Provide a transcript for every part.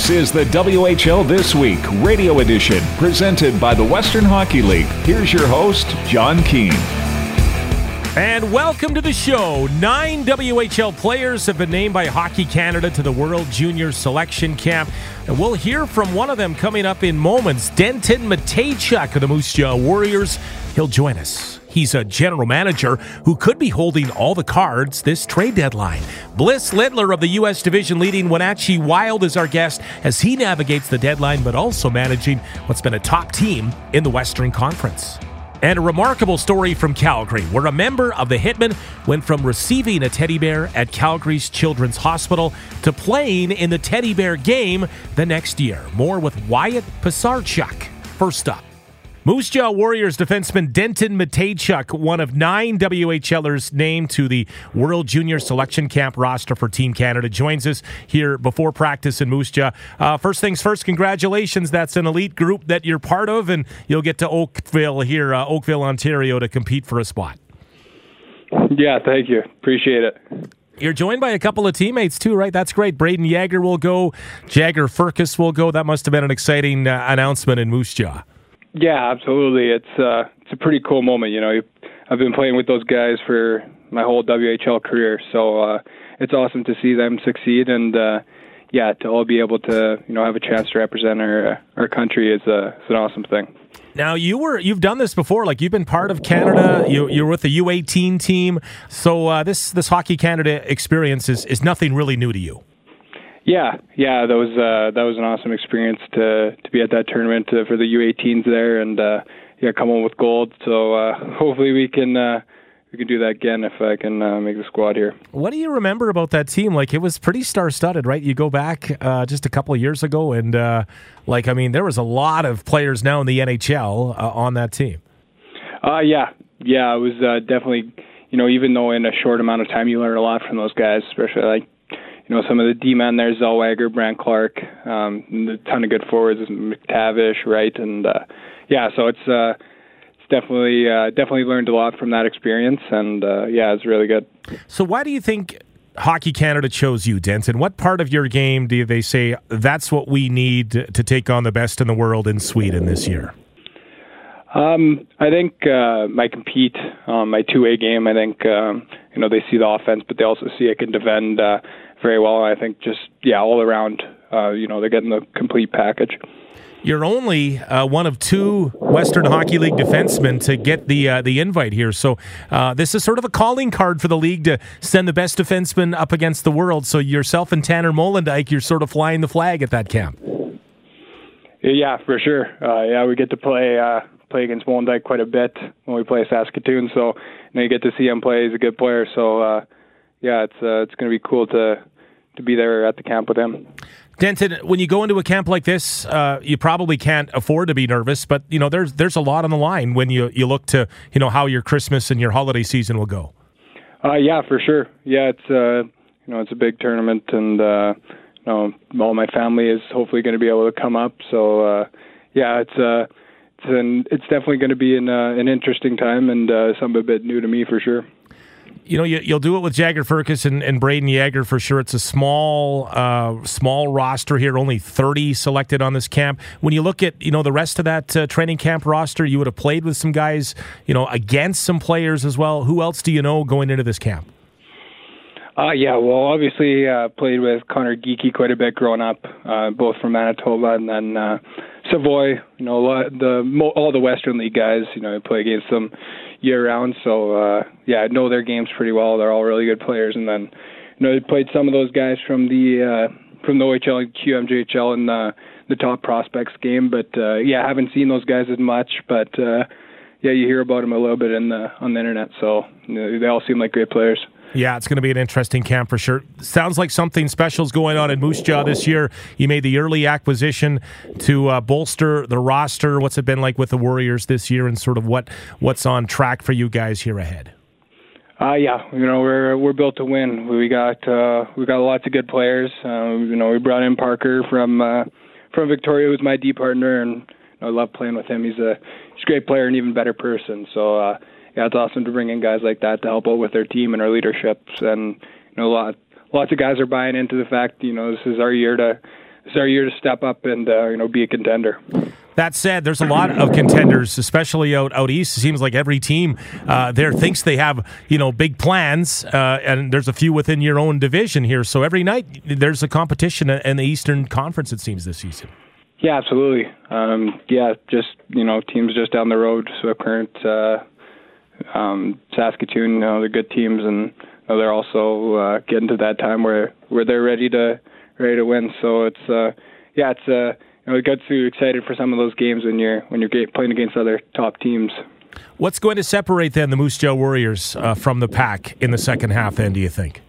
This is the WHL This Week radio edition presented by the Western Hockey League. Here's your host, Jon Keen. And welcome to the show. Nine WHL players have been named by Hockey Canada to the World Junior Selection Camp. And we'll hear from one of them coming up in moments. Denton Mateychuk of the Moose Jaw Warriors. He'll join us. He's a general manager who could be holding all the cards this trade deadline. Bliss Littler of the U.S. division leading Wenatchee Wild is our guest as he navigates the deadline, but also managing what's been a top team in the Western Conference. And a remarkable story from Calgary, where a member of the Hitmen went from receiving a teddy bear at Calgary's Children's Hospital to playing in the teddy bear game the next year. More with Wyatt Pisarczyk. First up. Moose Jaw Warriors defenseman Denton Mateychuk, one of nine WHLers named to the World Junior Selection Camp roster for Team Canada, joins us here before practice in Moose Jaw. Uh, first things first, congratulations. That's an elite group that you're part of, and you'll get to Oakville here, uh, Oakville, Ontario, to compete for a spot. Yeah, thank you. Appreciate it. You're joined by a couple of teammates too, right? That's great. Brayden Yager will go. Jagger Firkus will go. That must have been an exciting uh, announcement in Moose Jaw. Yeah, absolutely. It's uh, it's a pretty cool moment. You know, I've been playing with those guys for my whole WHL career, so uh, it's awesome to see them succeed and. Uh, yeah, to all be able to you know have a chance to represent our our country is a is an awesome thing. Now you were you've done this before, like you've been part of Canada. You you're with the U18 team, so uh, this this Hockey Canada experience is is nothing really new to you. Yeah, yeah, that was uh, that was an awesome experience to to be at that tournament uh, for the U18s there, and uh, yeah, come home with gold. So uh, hopefully we can uh, we can do that again if I can uh, make the squad here. What do you remember about that team? Like it was pretty star-studded, right? You go back uh, just a couple of years ago, and uh, like I mean, there was a lot of players now in the NHL uh, on that team. Uh, yeah, yeah, it was uh, definitely. You know, even though in a short amount of time you learn a lot from those guys, especially like you know, some of the D men there, Zellweger, Brandt Clarke, um, a ton of good forwards, McTavish, right, and uh, yeah, so it's uh, it's definitely uh, definitely learned a lot from that experience, and uh, yeah, it's really good. So, why do you think Hockey Canada chose you, Denton? What part of your game do they say that's what we need to take on the best in the world in Sweden this year? Um, I think uh, my compete, um, my two-way game. I think um, you know they see the offense, but they also see I can defend. Uh, very well. I think just yeah, all around, uh, you know, they're getting the complete package. You're only uh, one of two Western Hockey League defensemen to get the uh, the invite here, so uh, this is sort of a calling card for the league to send the best defenseman up against the world. So yourself and Tanner Molendyk, you're sort of flying the flag at that camp. Yeah, for sure. Uh, yeah, we get to play uh, play against Molendyk quite a bit when we play Saskatoon, so you, know, you get to see him play. He's a good player, so uh, yeah, it's it's going to be cool to to be there at the camp with him. Denton, when you go into a camp like this, uh, you probably can't afford to be nervous, but you know there's there's a lot on the line when you you look to you know how your Christmas and your holiday season will go. Uh, yeah, for sure. Yeah, it's uh, you know it's a big tournament, and uh, you know all my family is hopefully going to be able to come up. So uh, yeah, it's uh, it's an, it's definitely going to be an uh, an interesting time and uh, something a bit new to me for sure you know, you, will do it with Jagger Firkus and, and Brayden Yager for sure. It's a small, uh, small roster here. Only thirty selected on this camp. When you look at you know the rest of that uh, training camp roster, you would have played with some guys, you know, against some players as well. Who else do you know going into this camp? Uh, yeah, well, obviously uh, played with Conor Geekie quite a bit growing up, uh, both from Manitoba and then uh, Savoy. You know, the all the Western League guys. You know, I play against them year round. So uh, yeah, I know their games pretty well. They're all really good players. And then you know, I played some of those guys from the uh, from the OHL and QMJHL in the the top prospects game. But uh, yeah, I haven't seen those guys as much. But uh, yeah, you hear about them a little bit in the on the internet. So you know, they all seem like great players. Yeah, it's going to be an interesting camp for sure. Sounds like something special is going on in Moose Jaw this year. You made the early acquisition to uh, bolster the roster. What's it been like with the Warriors this year, and sort of what what's on track for you guys here ahead? Uh, yeah, you know we're we're built to win. We got uh, we got lots of good players. Uh, you know we brought in Parker from uh, from Victoria, who's my D partner, and I love playing with him. He's a he's a great player and even better person. So. Uh, yeah, it's awesome to bring in guys like that to help out with their team and our leaderships. And you know, a lot lots of guys are buying into the fact you know this is our year to it's our year to step up and uh, you know be a contender. That said, there's a lot of contenders, especially out out east. It seems like every team uh, there thinks they have you know big plans, uh, and there's a few within your own division here. So every night there's a competition in the Eastern Conference. It seems this season. Yeah, absolutely. Um, yeah, just you know teams just down the road. So current uh, um, Saskatoon, you know, they're good teams, and you know, they're also uh, getting to that time where where they're ready to ready to win. So it's uh, yeah, it's uh, you know, it gets you excited for some of those games when you're when you're playing against other top teams. What's going to separate then the Moose Jaw Warriors uh, from the pack in the second half? Then, do you think?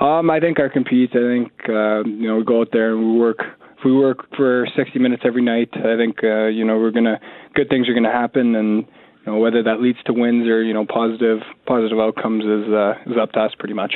Um, I think our compete. I think uh, you know we go out there and we work. If we work for 60 minutes every night, I think uh, you know we're gonna good things are gonna happen, and you know whether that leads to wins or you know positive positive outcomes is uh, is up to us pretty much.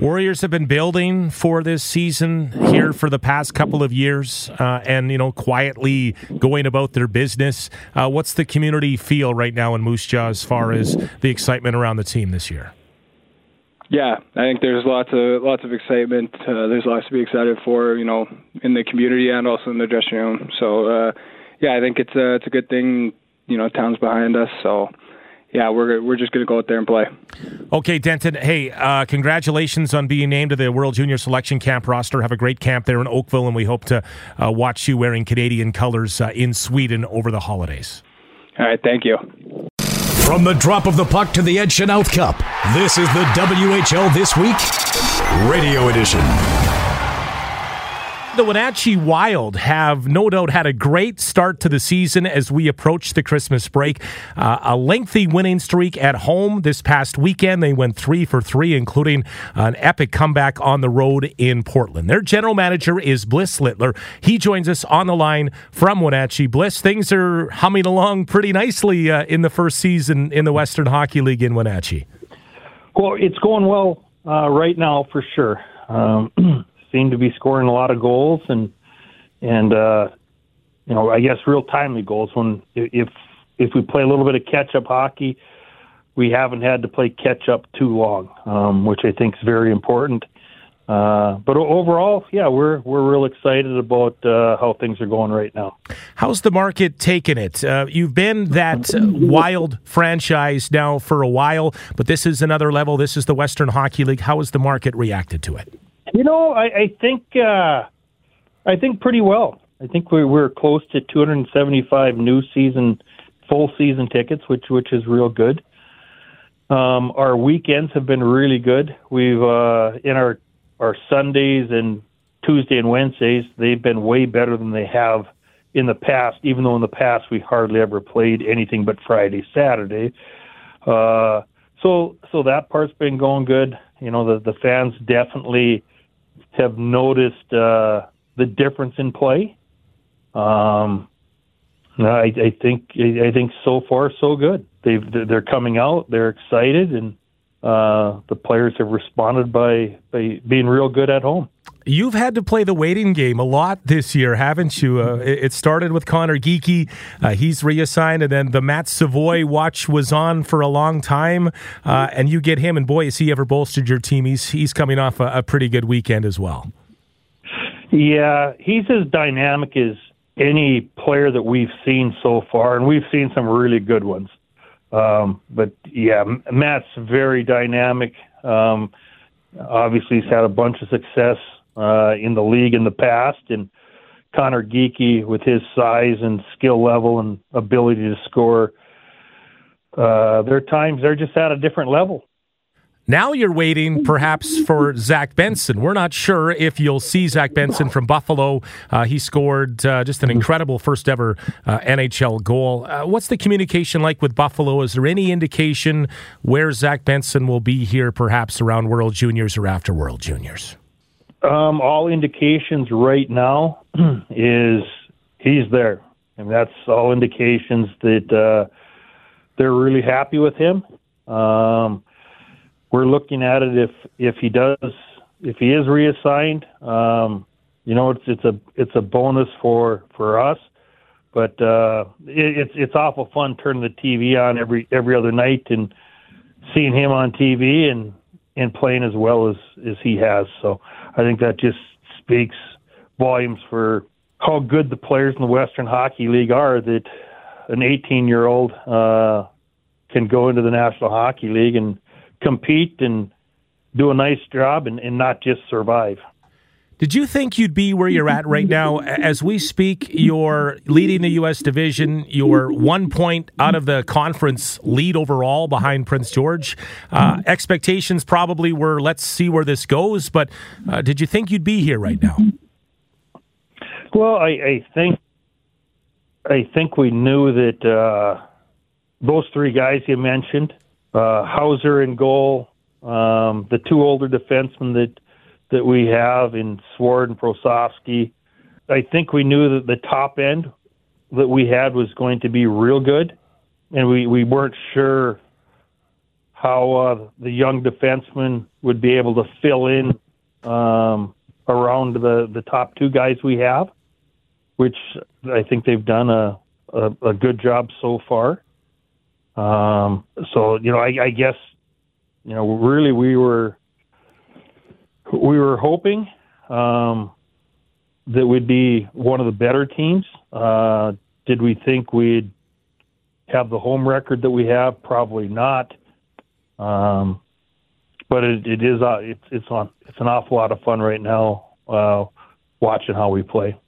Warriors have been building for this season here for the past couple of years, uh, and you know, quietly going about their business. Uh, what's the community feel right now in Moose Jaw as far as the excitement around the team this year? Yeah, I think there's lots of lots of excitement. Uh, there's lots to be excited for, you know, in the community and also in the dressing room. So, uh, yeah, I think it's a it's a good thing. You know, town's behind us, so yeah, we're we're just going to go out there and play. Okay, Denton. Hey, uh, congratulations on being named to the World Junior Selection Camp roster. Have a great camp there in Oakville, and we hope to uh, watch you wearing Canadian colors uh, in Sweden over the holidays. All right, thank you. From the drop of the puck to the Ed Chynoweth Cup, this is the WHL This Week Radio Edition the Wenatchee Wild have no doubt had a great start to the season as we approach the Christmas break. Uh, a lengthy winning streak at home this past weekend. They went three for three, including an epic comeback on the road in Portland. Their general manager is Bliss Littler. He joins us on the line from Wenatchee. Bliss, things are humming along pretty nicely uh, in the first season in the Western Hockey League in Wenatchee. Well, it's going well uh, right now for sure. Um, seem to be scoring a lot of goals and and uh, you know I guess real timely goals. When if if we play a little bit of catch up hockey, we haven't had to play catch up too long, um, which I think is very important. Uh, but overall, yeah, we're we're real excited about uh, how things are going right now. How's the market taking it? Uh, you've been that wild franchise now for a while, but this is another level. This is the Western Hockey League. How has the market reacted to it? You know, I, I think uh, I think pretty well. I think we're we're close to 275 new season, full season tickets, which which is real good. Um, our weekends have been really good. We've uh, in our our Sundays and Tuesday and Wednesdays, they've been way better than they have in the past. Even though in the past we hardly ever played anything but Friday, Saturday. Uh, so so that part's been going good. You know, the the fans definitely have noticed uh, the difference in play. Um, I, I think I think so far so good. They've they're coming out. They're excited, and uh, the players have responded by by being real good at home. You've had to play the waiting game a lot this year, haven't you? Uh, it started with Conor Geekie. Uh, he's reassigned, and then the Matt Savoy watch was on for a long time. Uh, and you get him, and boy, has he ever bolstered your team. He's, he's coming off a, a pretty good weekend as well. Yeah, he's as dynamic as any player that we've seen so far, and we've seen some really good ones. Um, but yeah, Matt's very dynamic. Um, obviously, he's had a bunch of success uh, in the league in the past, and Conor Geekie with his size and skill level and ability to score. Uh, their times they're just at a different level. Now you're waiting perhaps for Zach Benson. We're not sure if you'll see Zach Benson from Buffalo. Uh, he scored uh, just an incredible first ever uh, NHL goal. Uh, what's the communication like with Buffalo? Is there any indication where Zach Benson will be here perhaps around World Juniors or after World Juniors? Um, all indications right now is he's there. And that's all indications that uh, they're really happy with him. Um, we're looking at it if if he does if he is reassigned. Um, you know, it's it's a it's a bonus for for us, but uh, it, it's it's awful fun turning the TV on every every other night and seeing him on TV and and playing as well as as he has. So I think that just speaks volumes for how good the players in the Western Hockey League are that an 18 year old uh, can go into the National Hockey League and compete and do a nice job and, and not just survive. Did you think you'd be where you're at right now? As we speak, you're leading the U.S. division. You're one point out of the conference lead overall behind Prince George. Uh, expectations probably were, let's see where this goes. But uh, did you think you'd be here right now? Well, I, I think I think we knew that uh, those three guys you mentioned, uh, Hauser in goal, um, the two older defensemen that that we have in Sward and Prosofsky. I think we knew that the top end that we had was going to be real good, and we, we weren't sure how uh, the young defensemen would be able to fill in um, around the, the top two guys we have, which I think they've done a, a, a good job so far. Um, so, you know, I, I guess, you know, really we were we were hoping um, that we'd be one of the better teams. Uh, did we think we'd have the home record that we have? Probably not. Um, but it, it is uh, it's it's on it's an awful lot of fun right now uh, watching how we play.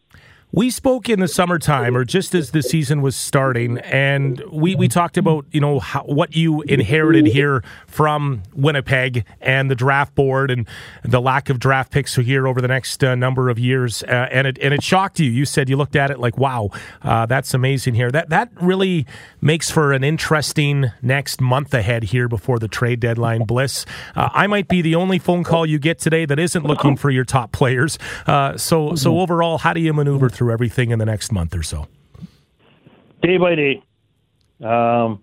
We spoke in the summertime, or just as the season was starting, and we, we talked about you know how, what you inherited here from Winnipeg and the draft board and the lack of draft picks here over the next uh, number of years, uh, and it and it shocked you. You said you looked at it like, wow, uh, that's amazing here. That that really makes for an interesting next month ahead here before the trade deadline. Bliss, uh, I might be the only phone call you get today that isn't looking for your top players. Uh, so so overall, how do you maneuver through? Through everything in the next month or so? Day by day, um,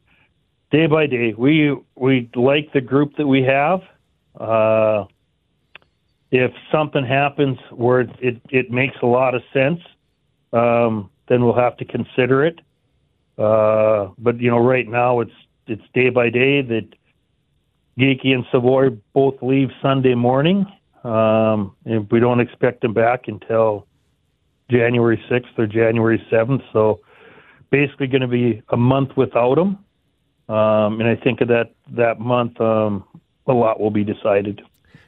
day by day. We we like the group that we have. Uh, if something happens where it, it, it makes a lot of sense, um, then we'll have to consider it. Uh, but you know, right now it's it's day by day that Geekie and Savoy both leave Sunday morning. Um, and we don't expect them back until January 6th or January 7th. So basically going to be a month without them. Um, and I think of that, that month, um, a lot will be decided.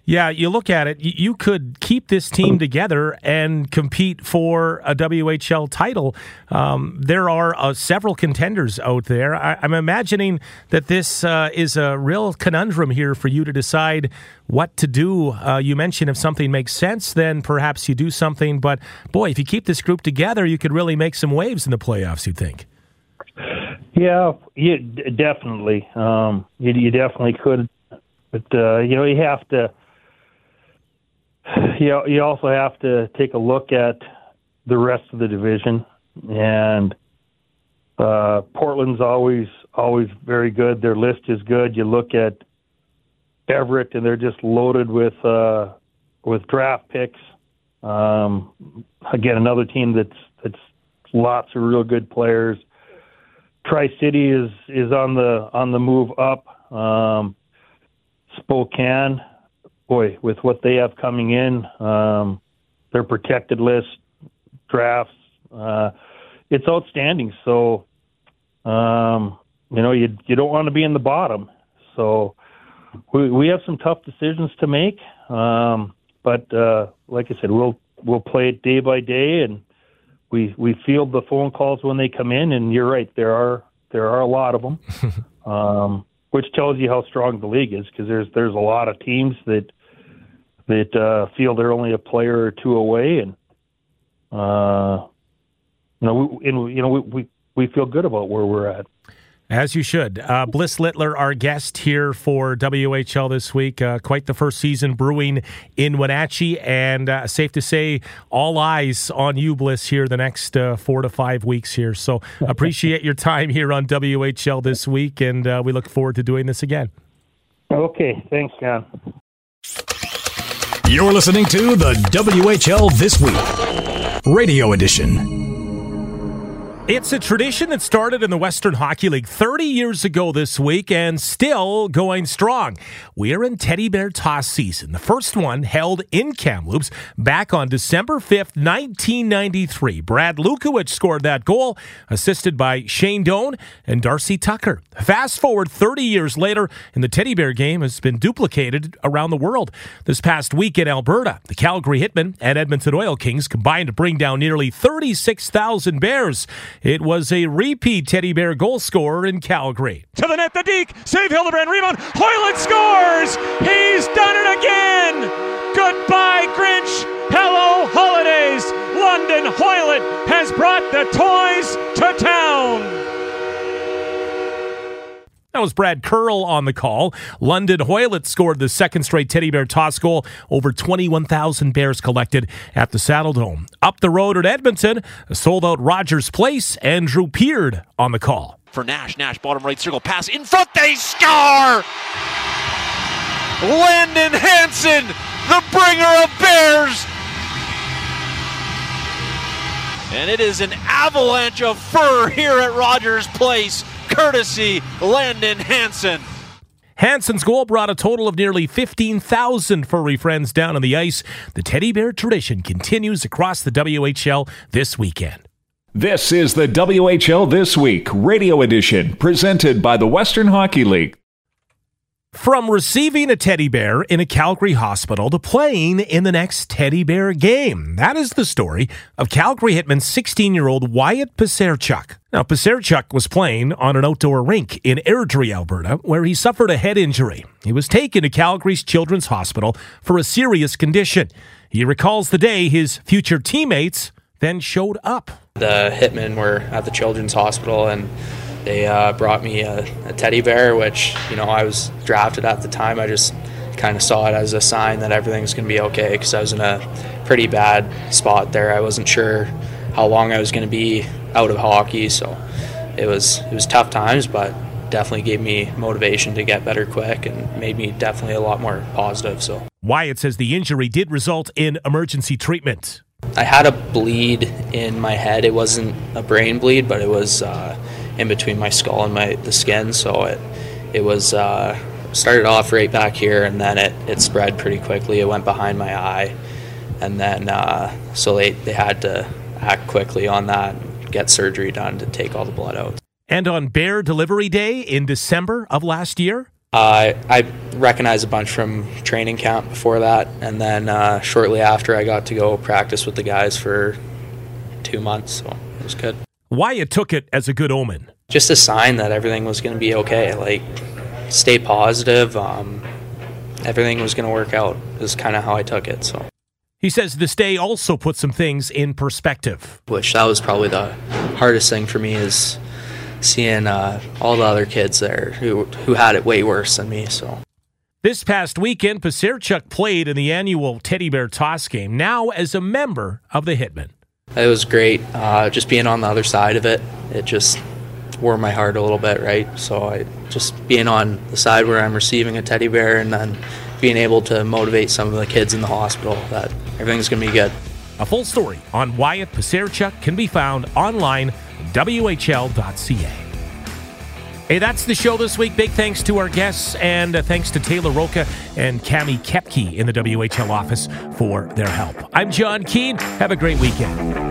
Yeah, you look at it, you could keep this team together and compete for a WHL title. Um, there are uh, several contenders out there. I, am I'm imagining that this uh, is a real conundrum here for you to decide what to do. Uh, you mentioned if something makes sense, then perhaps you do something. But boy, if you keep this group together, you could really make some waves in the playoffs, you'd think. Yeah, yeah definitely. Um, you, you definitely could. But, uh, you know, you have to you you also have to take a look at the rest of the division, and uh, Portland's always always very good. Their list is good. You look at Everett, and they're just loaded with uh, with draft picks. Um, again, another team that's that's lots of real good players. Tri City is is on the on the move up. Um, Spokane boy, with what they have coming in, um, their protected list, drafts, uh, it's outstanding. So, um, you know, you you don't want to be in the bottom. So, we we have some tough decisions to make. Um, but uh, like I said, we'll we'll play it day by day, and we we field the phone calls when they come in. And you're right, there are there are a lot of them, um, which tells you how strong the league is because there's there's a lot of teams that that uh, feel they're only a player or two away, and uh, you know, we, and, you know, we, we we feel good about where we're at. As you should. Uh, Bliss Littler, our guest here for WHL this week. Uh, quite the first season brewing in Wenatchee, and uh, safe to say, all eyes on you, Bliss, here the next uh, four to five weeks here. So appreciate your time here on WHL this week, and uh, we look forward to doing this again. Okay. Thanks, Jon. You're listening to the WHL This Week, Radio Edition. It's a tradition that started in the Western Hockey League 30 years ago this week and still going strong. We're in teddy bear toss season. The first one held in Kamloops back on December 5th, 1993. Brad Lukowich scored that goal, assisted by Shane Doan and Darcy Tucker. Fast forward 30 years later, and the teddy bear game has been duplicated around the world. This past week in Alberta, the Calgary Hitmen and Edmonton Oil Kings combined to bring down nearly 36,000 bears. It was a repeat teddy bear goal scorer in Calgary. To the net, the Deke, save Hildebrand, rebound, Hoyland scores! He's done it again! Goodbye, Grinch! Hello, holidays! London Hoyland has brought the toys to town! That was Brad Curl on the call. London Hoyland scored the second straight teddy bear toss goal. Over 21,000 bears collected at the Saddledome. Up the road at Edmonton, sold out Rogers Place. Andrew Peard on the call. For Nash, Nash, bottom right circle, pass in front, they score! Landon Hanson, the bringer of bears! And it is an avalanche of fur here at Rogers Place courtesy Landon Hanson. Hanson's goal brought a total of nearly 15,000 furry friends down on the ice. The teddy bear tradition continues across the WHL this weekend. This is the WHL This Week radio edition presented by the Western Hockey League. From receiving a teddy bear in a Calgary hospital to playing in the next teddy bear game. That is the story of Calgary Hitmen 16 year old Wyatt Pisarczyk. Now, Pisarczyk was playing on an outdoor rink in Airdrie, Alberta, where he suffered a head injury. He was taken to Calgary's Children's Hospital for a serious condition. He recalls the day his future teammates then showed up. The hitmen were at the Children's Hospital and they uh, brought me a, a, teddy bear, which you know I was drafted at the time. I just kind of saw it as a sign that everything's going to be okay because I was in a pretty bad spot there. I wasn't sure how long I was going to be out of hockey, so it was it was tough times, but definitely gave me motivation to get better quick and made me definitely a lot more positive. So Wyatt says the injury did result in emergency treatment. I had a bleed in my head. It wasn't a brain bleed, but it was. Uh, in between my skull and my the skin. So it it was uh, started off right back here, and then it, it spread pretty quickly. It went behind my eye, and then uh, so they they had to act quickly on that, get surgery done to take all the blood out. And on Bear Delivery Day in December of last year. Uh, I recognized a bunch from training camp before that, and then uh, shortly after, I got to go practice with the guys for two months, so it was good. Wyatt took it as a good omen. Just a sign that everything was going to be okay. Like, stay positive. Um, everything was going to work out. Is kind of how I took it. So. He says this day also put some things in perspective. Which that was probably the hardest thing for me is seeing uh, all the other kids there who who had it way worse than me. So. This past weekend, Pisarczyk played in the annual Teddy Bear Toss game, now as a member of the Hitmen. It was great. Uh, just being on the other side of it, it just warmed my heart a little bit, right? So I just being on the side where I'm receiving a teddy bear and then being able to motivate some of the kids in the hospital that everything's going to be good. A full story on Wyatt Pisarczyk can be found online whl.ca. Hey, that's the show this week. Big thanks to our guests and uh, thanks to Taylor Roca and Cami Kepke in the WHL office for their help. I'm Jon Keen. Have a great weekend.